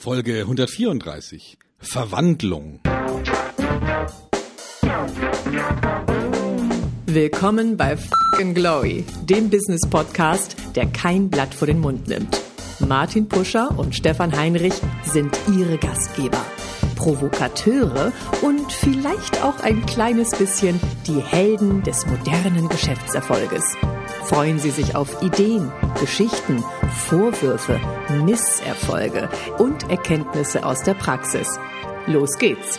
Folge 134. Verwandlung. Willkommen bei Fucking Glory, dem Business Podcast, der kein Blatt vor den Mund nimmt. Martin Puscher und Stefan Heinrich sind ihre Gastgeber. Provokateure und vielleicht auch ein kleines bisschen die Helden des modernen Geschäftserfolges. Freuen Sie sich auf Ideen, Geschichten, Vorwürfe, Misserfolge und Erkenntnisse aus der Praxis. Los geht's!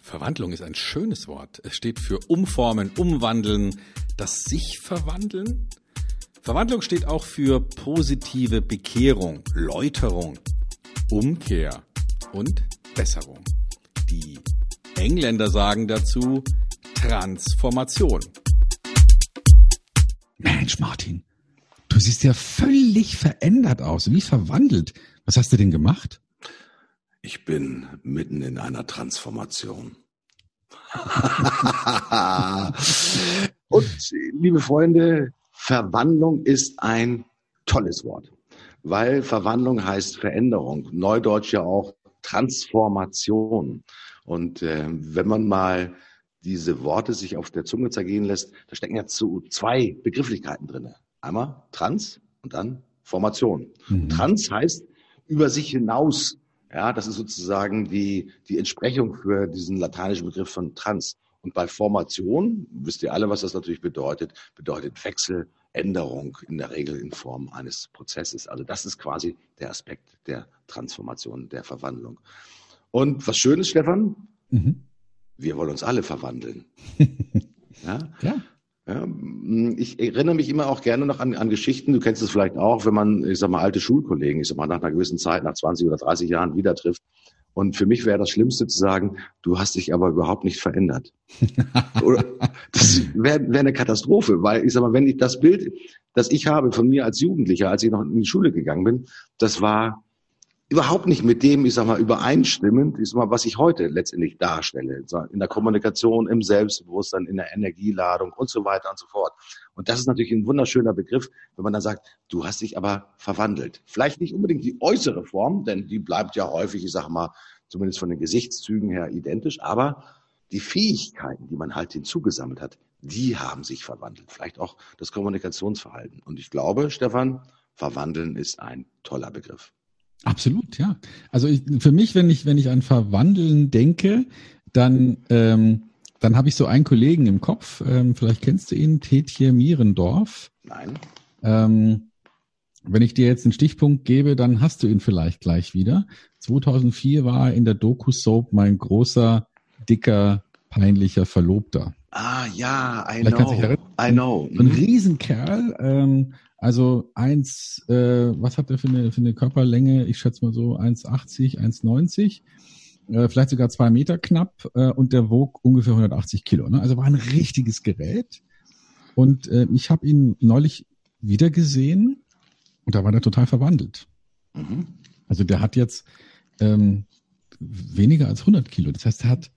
Verwandlung ist ein schönes Wort. Es steht für umformen, umwandeln, das sich verwandeln. Verwandlung steht auch für positive Bekehrung, Läuterung, Umkehr und Besserung. Die Engländer sagen dazu Transformation. Mensch, Martin, du siehst ja völlig verändert aus, wie verwandelt. Was hast du denn gemacht? Ich bin mitten in einer Transformation. Und liebe Freunde, Verwandlung ist ein tolles Wort, weil Verwandlung heißt Veränderung, neudeutsch ja auch Transformation. Und äh, wenn man mal diese Worte sich auf der Zunge zergehen lässt, da stecken ja zu zwei Begrifflichkeiten drin. Einmal Trans und dann Formation. Mhm. Trans heißt über sich hinaus. Ja, das ist sozusagen die, die Entsprechung für diesen lateinischen Begriff von Trans. Und bei Formation, wisst ihr alle, was das natürlich bedeutet, bedeutet Wechsel, Änderung in der Regel in Form eines Prozesses. Also das ist quasi der Aspekt der Transformation, der Verwandlung. Und was schön ist, Stefan, mhm wir wollen uns alle verwandeln. ja? ja. Ja, ich erinnere mich immer auch gerne noch an, an Geschichten. Du kennst es vielleicht auch, wenn man, ich sag mal, alte Schulkollegen, ich sag mal, nach einer gewissen Zeit, nach 20 oder 30 Jahren wieder trifft. Und für mich wäre das Schlimmste zu sagen, du hast dich aber überhaupt nicht verändert. oder, das wäre wär eine Katastrophe, weil ich sag mal, wenn ich das Bild, das ich habe von mir als Jugendlicher, als ich noch in die Schule gegangen bin, das war überhaupt nicht mit dem, ich sag mal, übereinstimmend, ich sag mal, was ich heute letztendlich darstelle. In der Kommunikation, im Selbstbewusstsein, in der Energieladung und so weiter und so fort. Und das ist natürlich ein wunderschöner Begriff, wenn man dann sagt, du hast dich aber verwandelt. Vielleicht nicht unbedingt die äußere Form, denn die bleibt ja häufig, ich sag mal, zumindest von den Gesichtszügen her identisch, aber die Fähigkeiten, die man halt hinzugesammelt hat, die haben sich verwandelt. Vielleicht auch das Kommunikationsverhalten. Und ich glaube, Stefan, verwandeln ist ein toller Begriff. Absolut, ja. Also ich, für mich, wenn ich, wenn ich an Verwandeln denke, dann, ähm, dann habe ich so einen Kollegen im Kopf, ähm, vielleicht kennst du ihn, Tetje Mierendorf. Nein. Ähm, wenn ich dir jetzt einen Stichpunkt gebe, dann hast du ihn vielleicht gleich wieder. 2004 war er in der Doku-Soap mein großer, dicker, peinlicher Verlobter. Ah ja, I vielleicht know. I know. Ein mhm. Riesenkerl, ähm, also eins, äh, was hat er für eine, für eine Körperlänge? Ich schätze mal so 1,80, 1,90, äh, vielleicht sogar zwei Meter knapp äh, und der wog ungefähr 180 Kilo. Ne? Also war ein richtiges Gerät. Und äh, ich habe ihn neulich wieder gesehen und da war der total verwandelt. Mhm. Also der hat jetzt ähm, weniger als 100 Kilo. Das heißt, er hat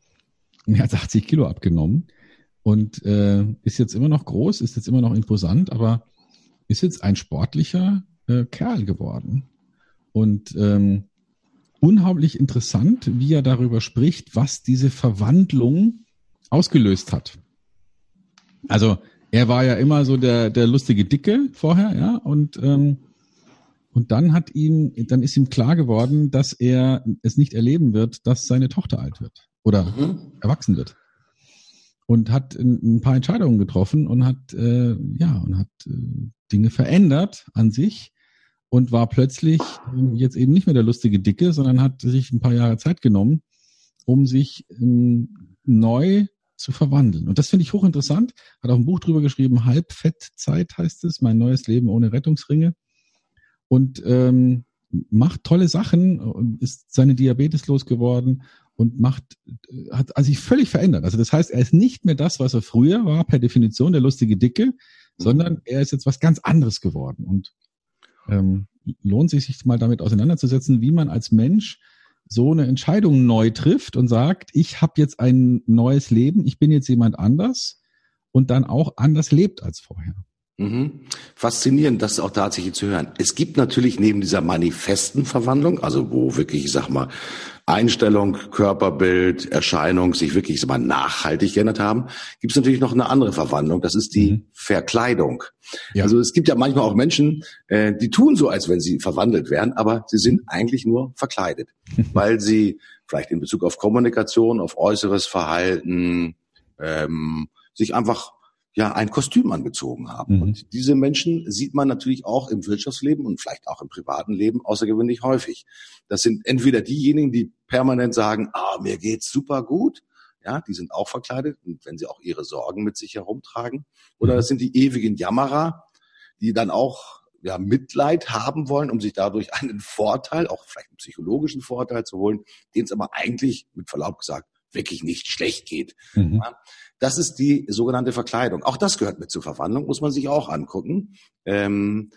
mehr als 80 Kilo abgenommen und äh, ist jetzt immer noch groß, ist jetzt immer noch imposant, aber ist jetzt ein sportlicher äh, Kerl geworden. Und ähm, unheimlich interessant, wie er darüber spricht, was diese Verwandlung ausgelöst hat. Also er war ja immer so der, der lustige Dicke vorher, ja, und, ähm, und dann hat ihm, dann ist ihm klar geworden, dass er es nicht erleben wird, dass seine Tochter alt wird oder mhm. erwachsen wird und hat ein, paar Entscheidungen getroffen und hat äh, ja und hat äh, Dinge verändert an sich und war plötzlich äh, jetzt eben nicht mehr der lustige Dicke, sondern hat sich ein paar Jahre Zeit genommen, um sich äh, neu zu verwandeln. Und das finde ich hochinteressant. Hat auch ein Buch drüber geschrieben, Halbfettzeit heißt es, mein neues Leben ohne Rettungsringe. Und ähm, macht tolle Sachen, ist seine Diabetes losgeworden und macht, hat also sich völlig verändert. Also das heißt, er ist nicht mehr das, was er früher war, per Definition der lustige Dicke, mhm. sondern er ist jetzt was ganz anderes geworden. Und ähm, lohnt sich, sich mal damit auseinanderzusetzen, wie man als Mensch so eine Entscheidung neu trifft und sagt, ich habe jetzt ein neues Leben, ich bin jetzt jemand anders und dann auch anders lebt als vorher. Mhm. Faszinierend, das auch tatsächlich zu hören. Es gibt natürlich neben dieser manifesten Verwandlung, also wo wirklich, ich sag mal, Einstellung, Körperbild, Erscheinung sich wirklich ich sag mal, nachhaltig geändert haben, gibt es natürlich noch eine andere Verwandlung, das ist die mhm. Verkleidung. Ja. Also es gibt ja manchmal auch Menschen, äh, die tun so, als wenn sie verwandelt wären, aber sie sind eigentlich nur verkleidet, weil sie vielleicht in Bezug auf Kommunikation, auf äußeres Verhalten, ähm, sich einfach ja ein Kostüm angezogen haben. Mhm. Und diese Menschen sieht man natürlich auch im Wirtschaftsleben und vielleicht auch im privaten Leben außergewöhnlich häufig. Das sind entweder diejenigen, die permanent sagen, ah, mir geht's super gut, ja, die sind auch verkleidet, und wenn sie auch ihre Sorgen mit sich herumtragen. Oder mhm. das sind die ewigen Jammerer, die dann auch ja, Mitleid haben wollen, um sich dadurch einen Vorteil, auch vielleicht einen psychologischen Vorteil zu holen, den es aber eigentlich, mit Verlaub gesagt, wirklich nicht schlecht geht. Mhm. Das ist die sogenannte Verkleidung. Auch das gehört mit zur Verwandlung, muss man sich auch angucken. Ähm,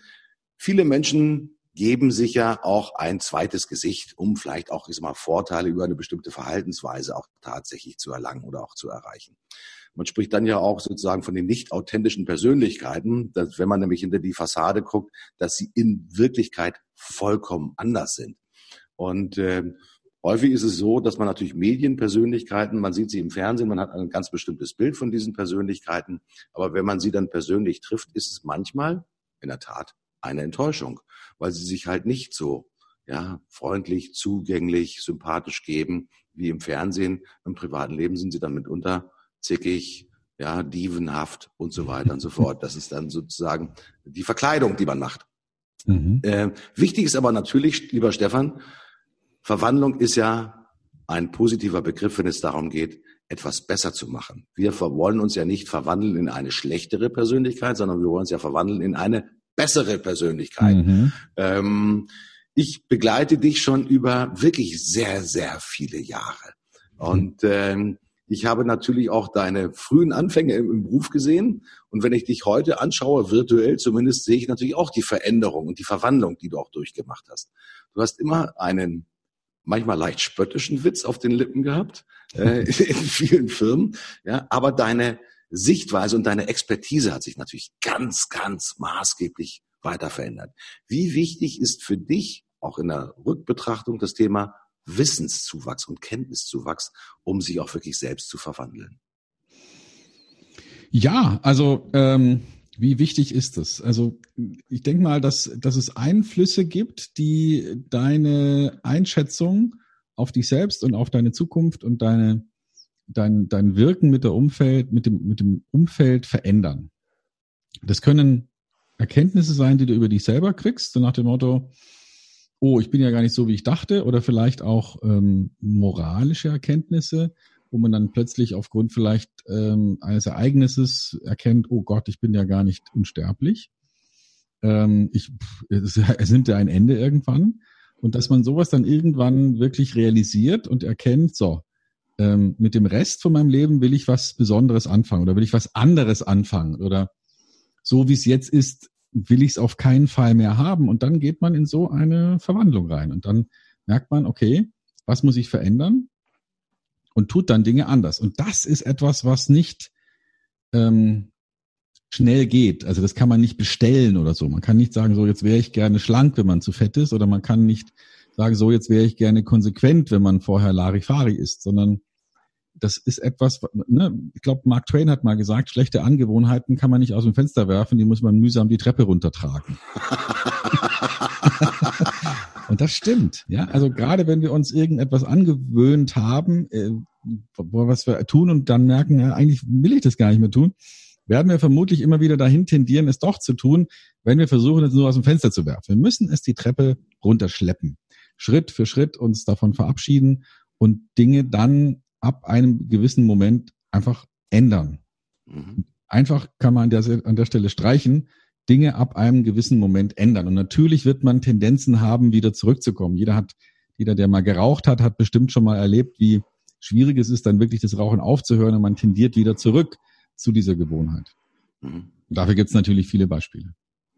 viele Menschen geben sich ja auch ein zweites Gesicht, um vielleicht auch ich sag mal, Vorteile über eine bestimmte Verhaltensweise auch tatsächlich zu erlangen oder auch zu erreichen. Man spricht dann ja auch sozusagen von den nicht authentischen Persönlichkeiten, dass, wenn man nämlich hinter die Fassade guckt, dass sie in Wirklichkeit vollkommen anders sind. Und äh, Häufig ist es so, dass man natürlich Medienpersönlichkeiten, man sieht sie im Fernsehen, man hat ein ganz bestimmtes Bild von diesen Persönlichkeiten, aber wenn man sie dann persönlich trifft, ist es manchmal in der Tat eine Enttäuschung, weil sie sich halt nicht so ja, freundlich, zugänglich, sympathisch geben wie im Fernsehen. Im privaten Leben sind sie dann mitunter zickig, ja, dievenhaft und so weiter und so fort. Das ist dann sozusagen die Verkleidung, die man macht. Mhm. Äh, wichtig ist aber natürlich, lieber Stefan, Verwandlung ist ja ein positiver Begriff, wenn es darum geht, etwas besser zu machen. Wir wollen uns ja nicht verwandeln in eine schlechtere Persönlichkeit, sondern wir wollen uns ja verwandeln in eine bessere Persönlichkeit. Mhm. Ähm, ich begleite dich schon über wirklich sehr, sehr viele Jahre. Und ähm, ich habe natürlich auch deine frühen Anfänge im, im, Beruf gesehen. Und wenn ich dich heute anschaue, virtuell zumindest, sehe ich natürlich auch die Veränderung und die Verwandlung, die du auch durchgemacht hast. Du hast immer einen manchmal leicht spöttischen Witz auf den Lippen gehabt äh, in vielen Firmen, ja, aber deine Sichtweise und deine Expertise hat sich natürlich ganz, ganz maßgeblich weiter verändert. Wie wichtig ist für dich auch in der Rückbetrachtung das Thema Wissenszuwachs und Kenntniszuwachs, um sich auch wirklich selbst zu verwandeln? Ja, also ähm, wie wichtig ist das? Also ich denke mal, dass, dass es Einflüsse gibt, die deine Einschätzung auf dich selbst und auf deine Zukunft und deine, dein, dein Wirken mit der Umfeld, mit dem, mit dem Umfeld verändern. Das können Erkenntnisse sein, die du über dich selber kriegst, so nach dem Motto, oh, ich bin ja gar nicht so, wie ich dachte, oder vielleicht auch ähm, moralische Erkenntnisse, wo man dann plötzlich aufgrund vielleicht ähm, eines Ereignisses erkennt, oh Gott, ich bin ja gar nicht unsterblich. Ähm, ich, es, es nimmt ja ein Ende irgendwann. Und dass man sowas dann irgendwann wirklich realisiert und erkennt, so, ähm, mit dem Rest von meinem Leben will ich was Besonderes anfangen oder will ich was anderes anfangen oder so wie es jetzt ist, will ich es auf keinen Fall mehr haben. Und dann geht man in so eine Verwandlung rein und dann merkt man, okay, was muss ich verändern? Und tut dann Dinge anders. Und das ist etwas, was nicht ähm, schnell geht. Also das kann man nicht bestellen oder so. Man kann nicht sagen, so jetzt wäre ich gerne schlank, wenn man zu fett ist, oder man kann nicht sagen, so jetzt wäre ich gerne konsequent, wenn man vorher Larifari ist, sondern das ist etwas, ne, ich glaube, Mark Twain hat mal gesagt, schlechte Angewohnheiten kann man nicht aus dem Fenster werfen, die muss man mühsam die Treppe runtertragen. Und das stimmt, ja. Also gerade wenn wir uns irgendetwas angewöhnt haben, äh, was wir tun und dann merken, ja, eigentlich will ich das gar nicht mehr tun, werden wir vermutlich immer wieder dahin tendieren, es doch zu tun, wenn wir versuchen, es nur aus dem Fenster zu werfen. Wir müssen es die Treppe runterschleppen. Schritt für Schritt uns davon verabschieden und Dinge dann ab einem gewissen Moment einfach ändern. Mhm. Einfach kann man an der, an der Stelle streichen, Dinge ab einem gewissen Moment ändern. Und natürlich wird man Tendenzen haben, wieder zurückzukommen. Jeder hat, jeder, der mal geraucht hat, hat bestimmt schon mal erlebt, wie schwierig es ist, dann wirklich das Rauchen aufzuhören und man tendiert wieder zurück zu dieser Gewohnheit. Mhm. Dafür gibt es natürlich viele Beispiele.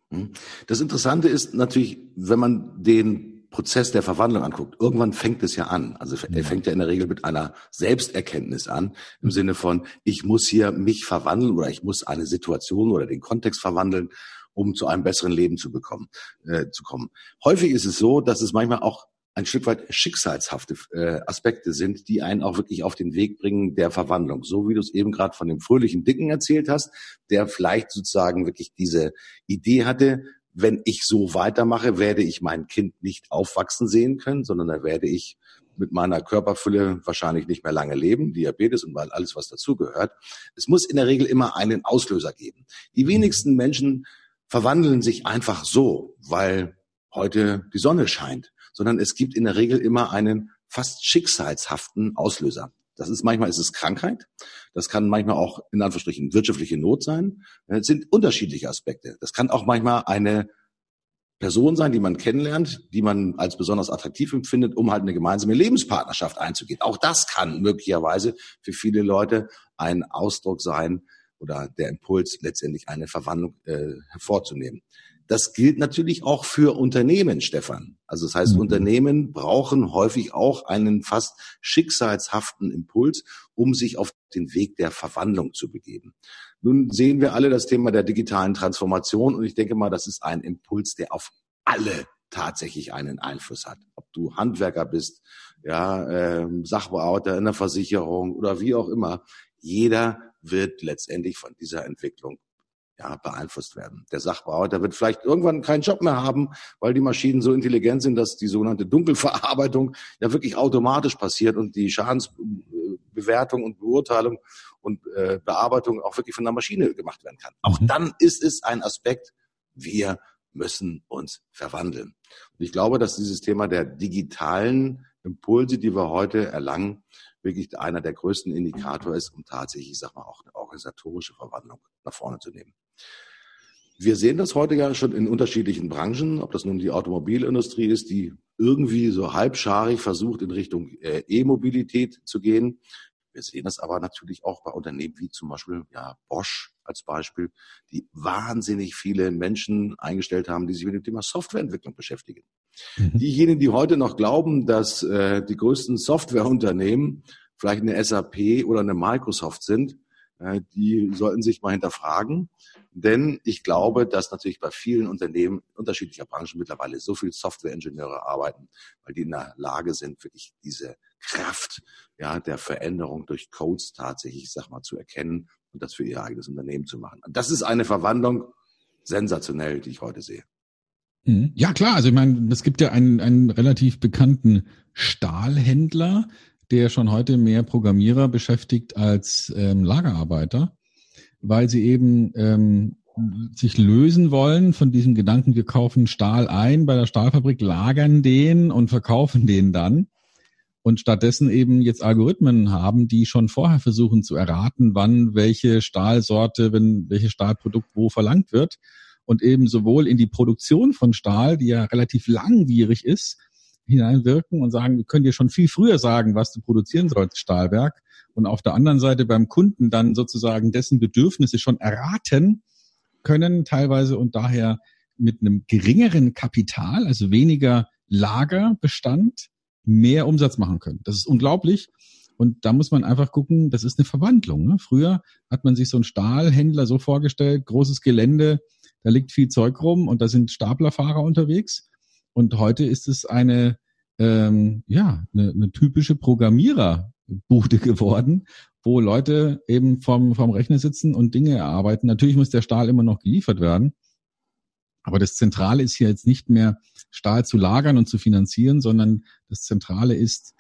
Mhm. Das Interessante ist natürlich, wenn man den Prozess der Verwandlung anguckt, irgendwann fängt es ja an. Also er fängt ja in der Regel mit einer Selbsterkenntnis an, im Sinne von, ich muss hier mich verwandeln oder ich muss eine Situation oder den Kontext verwandeln, um zu einem besseren Leben zu bekommen, äh, zu kommen. Häufig ist es so, dass es manchmal auch ein Stück weit schicksalshafte äh, Aspekte sind, die einen auch wirklich auf den Weg bringen der Verwandlung. So wie du es eben gerade von dem fröhlichen Dicken erzählt hast, der vielleicht sozusagen wirklich diese Idee hatte, wenn ich so weitermache, werde ich mein Kind nicht aufwachsen sehen können, sondern da werde ich mit meiner Körperfülle wahrscheinlich nicht mehr lange leben, Diabetes und weil alles, was dazugehört. Es muss in der Regel immer einen Auslöser geben. Die wenigsten Menschen verwandeln sich einfach so, weil heute die Sonne scheint, sondern es gibt in der Regel immer einen fast schicksalshaften Auslöser. Das ist manchmal ist es Krankheit. Das kann manchmal auch in Anführungsstrichen wirtschaftliche Not sein. Das sind unterschiedliche Aspekte. Das kann auch manchmal eine Person sein, die man kennenlernt, die man als besonders attraktiv empfindet, um halt eine gemeinsame Lebenspartnerschaft einzugehen. Auch das kann möglicherweise für viele Leute ein Ausdruck sein oder der Impuls, letztendlich eine Verwandlung äh, hervorzunehmen. Das gilt natürlich auch für Unternehmen, Stefan. Also das heißt, mhm. Unternehmen brauchen häufig auch einen fast schicksalshaften Impuls, um sich auf den Weg der Verwandlung zu begeben. Nun sehen wir alle das Thema der digitalen Transformation und ich denke mal, das ist ein Impuls, der auf alle tatsächlich einen Einfluss hat. Ob du Handwerker bist, ja, äh, Sachbearbeiter in der Versicherung oder wie auch immer. Jeder wird letztendlich von dieser Entwicklung ja, beeinflusst werden. Der Sachbearbeiter wird vielleicht irgendwann keinen Job mehr haben, weil die Maschinen so intelligent sind, dass die sogenannte Dunkelverarbeitung ja wirklich automatisch passiert und die Schadensbewertung und Beurteilung und äh, Bearbeitung auch wirklich von der Maschine gemacht werden kann. Auch mhm. dann ist es ein Aspekt, wir müssen uns verwandeln. Und ich glaube, dass dieses Thema der digitalen Impulse, die wir heute erlangen, wirklich einer der größten Indikator ist, um tatsächlich, ich sag mal, auch eine organisatorische Verwandlung nach vorne zu nehmen. Wir sehen das heute ja schon in unterschiedlichen Branchen, ob das nun die Automobilindustrie ist, die irgendwie so halbscharig versucht, in Richtung äh, E-Mobilität zu gehen. Wir sehen das aber natürlich auch bei Unternehmen wie zum Beispiel ja, Bosch als Beispiel, die wahnsinnig viele Menschen eingestellt haben, die sich mit dem Thema Softwareentwicklung beschäftigen. Mhm. Diejenigen, die heute noch glauben, dass äh, die größten Softwareunternehmen vielleicht eine SAP oder eine Microsoft sind, äh, die sollten sich mal hinterfragen. Denn ich glaube, dass natürlich bei vielen Unternehmen unterschiedlicher Branchen mittlerweile so viele Softwareingenieure arbeiten, weil die in der Lage sind, wirklich diese Kraft ja, der Veränderung durch Codes tatsächlich, ich sag mal, zu erkennen und das für ihr eigenes Unternehmen zu machen. Das ist eine Verwandlung sensationell, die ich heute sehe. Mhm. Ja, klar. Also ich meine, es gibt ja einen, einen relativ bekannten Stahlhändler, der schon heute mehr Programmierer beschäftigt als ähm, Lagerarbeiter, weil sie eben ähm, sich lösen wollen von diesem Gedanken, wir kaufen Stahl ein bei der Stahlfabrik, lagern den und verkaufen den dann. Und stattdessen eben jetzt Algorithmen haben, die schon vorher versuchen zu erraten, wann welche Stahlsorte, wenn welches Stahlprodukt wo verlangt wird und eben sowohl in die Produktion von Stahl, die ja relativ langwierig ist, hineinwirken und sagen, wir können dir schon viel früher sagen, was du produzieren sollst, Stahlwerk. Und auf der anderen Seite beim Kunden dann sozusagen dessen Bedürfnisse schon erraten können, teilweise und daher mit einem geringeren Kapital, also weniger Lagerbestand, mehr Umsatz machen können. Das ist unglaublich. Und da muss man einfach gucken, das ist eine Verwandlung. Ne? Früher hat man sich so einen Stahlhändler so vorgestellt, großes Gelände, da liegt viel Zeug rum und da sind Staplerfahrer unterwegs. Und heute ist es eine, ähm, ja, eine, eine typische Programmiererbude geworden, wo Leute eben vom, vom Rechner sitzen und Dinge erarbeiten. Natürlich muss der Stahl immer noch geliefert werden. Aber das Zentrale ist hier jetzt nicht mehr Stahl zu lagern und zu finanzieren, sondern das Zentrale ist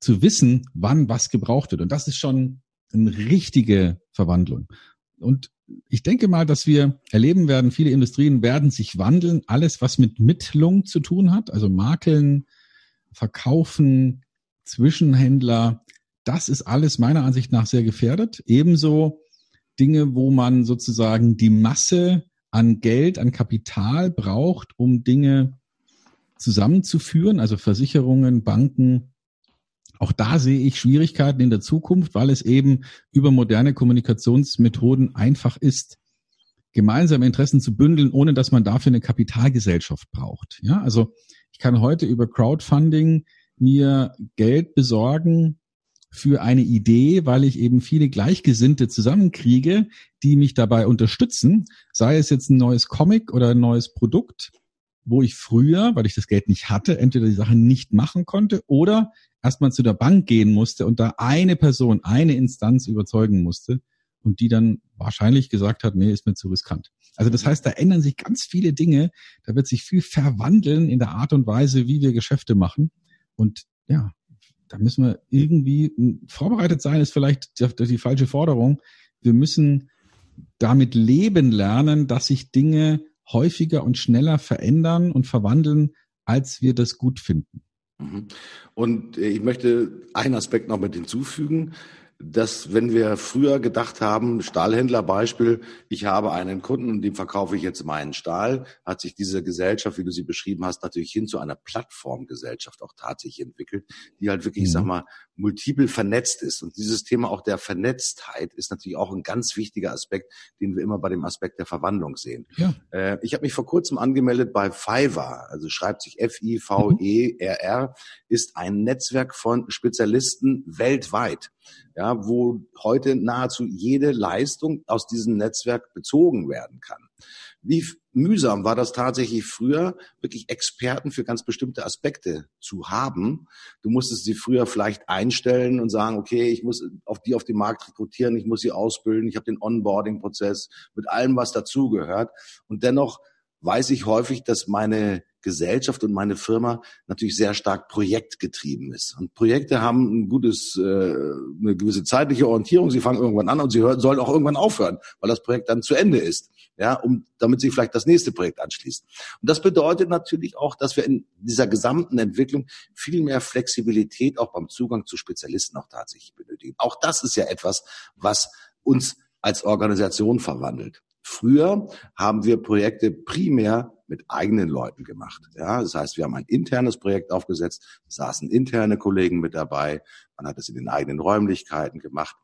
zu wissen, wann was gebraucht wird. Und das ist schon eine richtige Verwandlung. Und ich denke mal, dass wir erleben werden, viele Industrien werden sich wandeln. Alles, was mit Mittlung zu tun hat, also Makeln, Verkaufen, Zwischenhändler, das ist alles meiner Ansicht nach sehr gefährdet. Ebenso Dinge, wo man sozusagen die Masse an Geld, an Kapital braucht, um Dinge zusammenzuführen, also Versicherungen, Banken, auch da sehe ich Schwierigkeiten in der Zukunft, weil es eben über moderne Kommunikationsmethoden einfach ist, gemeinsame Interessen zu bündeln, ohne dass man dafür eine Kapitalgesellschaft braucht. Ja, also ich kann heute über Crowdfunding mir Geld besorgen für eine Idee, weil ich eben viele Gleichgesinnte zusammenkriege, die mich dabei unterstützen, sei es jetzt ein neues Comic oder ein neues Produkt, wo ich früher, weil ich das Geld nicht hatte, entweder die Sache nicht machen konnte oder erstmal zu der Bank gehen musste und da eine Person, eine Instanz überzeugen musste und die dann wahrscheinlich gesagt hat, nee, ist mir zu riskant. Also das heißt, da ändern sich ganz viele Dinge, da wird sich viel verwandeln in der Art und Weise, wie wir Geschäfte machen. Und ja, da müssen wir irgendwie vorbereitet sein, ist vielleicht die, die falsche Forderung. Wir müssen damit leben lernen, dass sich Dinge häufiger und schneller verändern und verwandeln, als wir das gut finden. Mhm. Und äh, ich möchte einen Aspekt noch mit hinzufügen dass wenn wir früher gedacht haben, Stahlhändlerbeispiel, ich habe einen Kunden und dem verkaufe ich jetzt meinen Stahl, hat sich diese Gesellschaft, wie du sie beschrieben hast, natürlich hin zu einer Plattformgesellschaft auch tatsächlich entwickelt, die halt wirklich, mhm. ich sag mal, multiple vernetzt ist. Und dieses Thema auch der Vernetztheit ist natürlich auch ein ganz wichtiger Aspekt, den wir immer bei dem Aspekt der Verwandlung sehen. Ja. Äh, ich habe mich vor kurzem angemeldet bei Fiverr, also schreibt sich F-I-V-E-R-R, ist ein Netzwerk von Spezialisten weltweit ja, wo heute nahezu jede Leistung aus diesem Netzwerk bezogen werden kann. Wie mühsam war das tatsächlich früher, wirklich Experten für ganz bestimmte Aspekte zu haben. Du musstest sie früher vielleicht einstellen und sagen, okay, ich muss auf die auf den Markt rekrutieren, ich muss sie ausbilden, ich habe den Onboarding-Prozess mit allem, was dazugehört. Und dennoch weiß ich häufig, dass meine Gesellschaft und meine Firma natürlich sehr stark projektgetrieben ist. Und Projekte haben ein gutes, äh, eine gewisse zeitliche Orientierung. Sie fangen irgendwann an und sie sollen auch irgendwann aufhören, weil das Projekt dann zu Ende ist. Ja, um, damit sie vielleicht das nächste Projekt anschließen. Und das bedeutet natürlich auch, dass wir in dieser gesamten Entwicklung viel mehr Flexibilität auch beim Zugang zu Spezialisten auch tatsächlich benötigen. Auch das ist ja etwas, was uns als Organisation verwandelt. Früher haben wir Projekte primär mit eigenen Leuten gemacht. Ja, das heißt, wir haben ein internes Projekt aufgesetzt, saßen interne Kollegen mit dabei, man hat es in den eigenen Räumlichkeiten gemacht.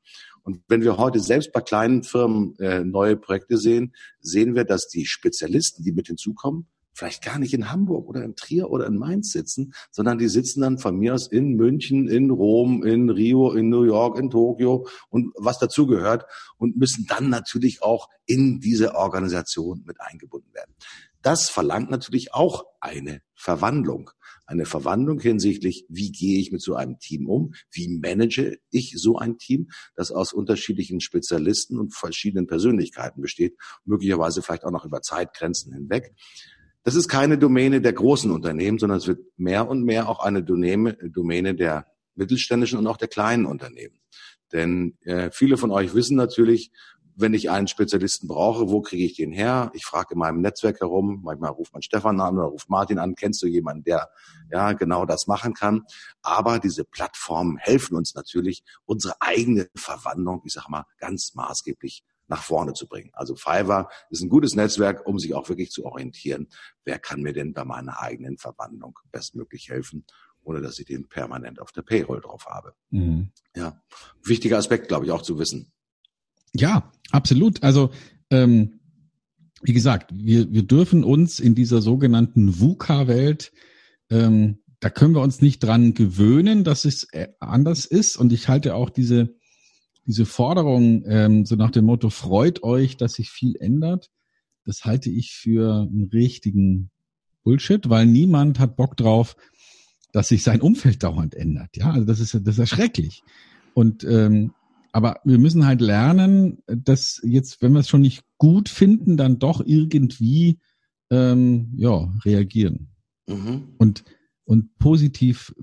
Und wenn wir heute selbst bei kleinen Firmen äh, neue Projekte sehen, sehen wir, dass die Spezialisten, die mit hinzukommen, vielleicht gar nicht in Hamburg oder in Trier oder in Mainz sitzen, sondern die sitzen dann von mir aus in München, in Rom, in Rio, in New York, in Tokio und was dazugehört und müssen dann natürlich auch in diese Organisation mit eingebunden werden. Das verlangt natürlich auch eine Verwandlung. Eine Verwandlung hinsichtlich, wie gehe ich mit so einem Team um? Wie manage ich so ein Team, das aus unterschiedlichen Spezialisten und verschiedenen Persönlichkeiten besteht, möglicherweise vielleicht auch noch über Zeitgrenzen hinweg. Das ist keine Domäne der großen Unternehmen, sondern es wird mehr und mehr auch eine Domäne, der mittelständischen und auch der kleinen Unternehmen. Denn äh, viele von euch wissen natürlich, wenn ich einen Spezialisten brauche, wo kriege ich den her? Ich frage in meinem Netzwerk herum, manchmal ruft man Stefan an oder ruft Martin an, kennst du jemanden, der ja genau das machen kann? Aber diese Plattformen helfen uns natürlich, unsere eigene Verwandlung, ich sag mal, ganz maßgeblich nach vorne zu bringen. Also Fiverr ist ein gutes Netzwerk, um sich auch wirklich zu orientieren. Wer kann mir denn bei meiner eigenen Verwandlung bestmöglich helfen, ohne dass ich den permanent auf der Payroll drauf habe? Mhm. Ja, wichtiger Aspekt, glaube ich, auch zu wissen. Ja, absolut. Also ähm, wie gesagt, wir, wir dürfen uns in dieser sogenannten VUCA-Welt ähm, da können wir uns nicht dran gewöhnen, dass es äh, anders ist. Und ich halte auch diese diese Forderung, ähm, so nach dem Motto, freut euch, dass sich viel ändert, das halte ich für einen richtigen Bullshit, weil niemand hat Bock drauf, dass sich sein Umfeld dauernd ändert. Ja, also das ist das ist ja schrecklich. Und ähm, aber wir müssen halt lernen, dass jetzt, wenn wir es schon nicht gut finden, dann doch irgendwie ähm, ja reagieren mhm. und und positiv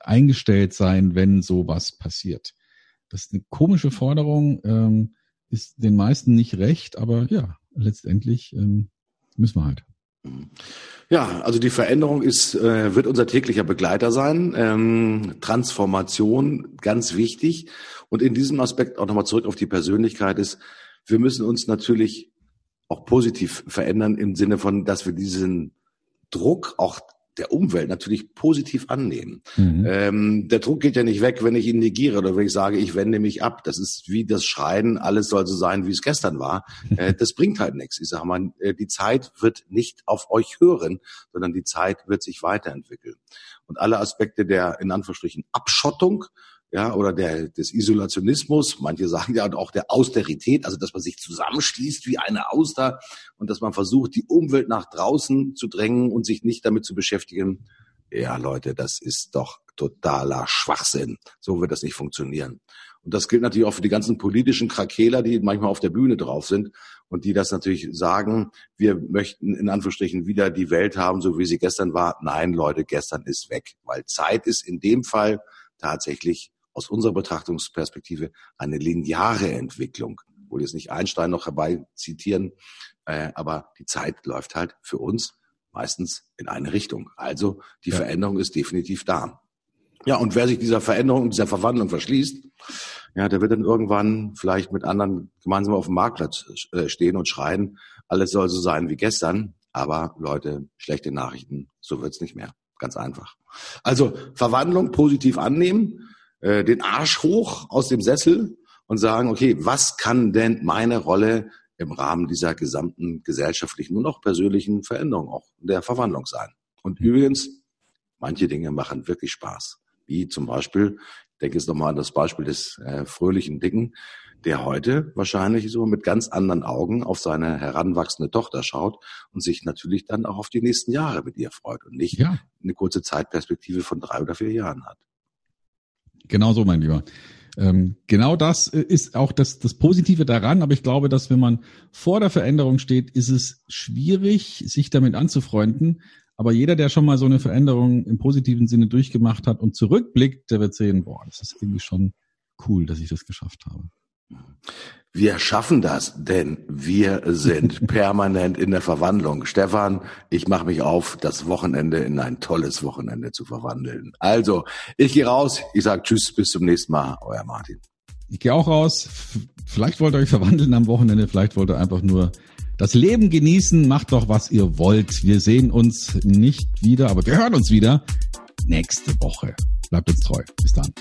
eingestellt sein, wenn sowas passiert. Das ist eine komische Forderung, ähm, ist den meisten nicht recht, aber ja, letztendlich ähm, müssen wir halt. Ja, also die Veränderung ist, äh, wird unser täglicher Begleiter sein. Ähm, Transformation, ganz wichtig. Und in diesem Aspekt auch nochmal zurück auf die Persönlichkeit ist, wir müssen uns natürlich auch positiv verändern im Sinne von, dass wir diesen Druck auch der Umwelt natürlich positiv annehmen. Mhm. Ähm, der Druck geht ja nicht weg, wenn ich ihn negiere oder wenn ich sage, ich wende mich ab. Das ist wie das Schreien, alles soll so sein, wie es gestern war. Äh, das bringt halt nichts. Ich sage mal, äh, die Zeit wird nicht auf euch hören, sondern die Zeit wird sich weiterentwickeln. Und alle Aspekte der, in Anführungsstrichen, Abschottung, ja, oder der, des Isolationismus. Manche sagen ja auch der Austerität, also dass man sich zusammenschließt wie eine Auster und dass man versucht, die Umwelt nach draußen zu drängen und sich nicht damit zu beschäftigen. Ja, Leute, das ist doch totaler Schwachsinn. So wird das nicht funktionieren. Und das gilt natürlich auch für die ganzen politischen Krakeler, die manchmal auf der Bühne drauf sind und die das natürlich sagen, wir möchten in Anführungsstrichen wieder die Welt haben, so wie sie gestern war. Nein, Leute, gestern ist weg, weil Zeit ist in dem Fall tatsächlich aus unserer Betrachtungsperspektive eine lineare Entwicklung. Wo jetzt nicht Einstein noch herbei zitieren, äh, aber die Zeit läuft halt für uns meistens in eine Richtung. Also die ja. Veränderung ist definitiv da. Ja, und wer sich dieser Veränderung, dieser Verwandlung verschließt, ja, der wird dann irgendwann vielleicht mit anderen gemeinsam auf dem Marktplatz äh, stehen und schreien, alles soll so sein wie gestern. Aber Leute, schlechte Nachrichten, so wird's nicht mehr. Ganz einfach. Also Verwandlung positiv annehmen, äh, den Arsch hoch aus dem Sessel und sagen, okay, was kann denn meine Rolle im Rahmen dieser gesamten gesellschaftlichen und auch persönlichen Veränderung, auch der Verwandlung sein? Und mhm. übrigens, manche Dinge machen wirklich Spaß. Wie zum Beispiel, ich denke jetzt nochmal an das Beispiel des äh, fröhlichen Dicken, der heute wahrscheinlich so mit ganz anderen Augen auf seine heranwachsende Tochter schaut und sich natürlich dann auch auf die nächsten Jahre mit ihr freut und nicht ja. eine kurze Zeitperspektive von drei oder vier Jahren hat. Genau so, mein Lieber. Ähm, genau das äh, ist auch das, das Positive daran, aber ich glaube, dass wenn man vor der Veränderung steht, ist es schwierig, sich damit anzufreunden. Aber jeder, der schon mal so eine Veränderung im positiven Sinne durchgemacht hat und zurückblickt, der wird sehen, boah, das ist irgendwie schon cool, dass ich das geschafft habe. Wir schaffen das, denn wir sind permanent in der Verwandlung. Stefan, ich mache mich auf, das Wochenende in ein tolles Wochenende zu verwandeln. Also, ich gehe raus, ich sage Tschüss, bis zum nächsten Mal, euer Martin. Ich gehe auch raus. Vielleicht wollt ihr euch verwandeln am Wochenende, vielleicht wollt ihr einfach nur das Leben genießen. Macht doch, was ihr wollt. Wir sehen uns nicht wieder, aber wir hören uns wieder nächste Woche. Bleibt uns treu. Bis dann.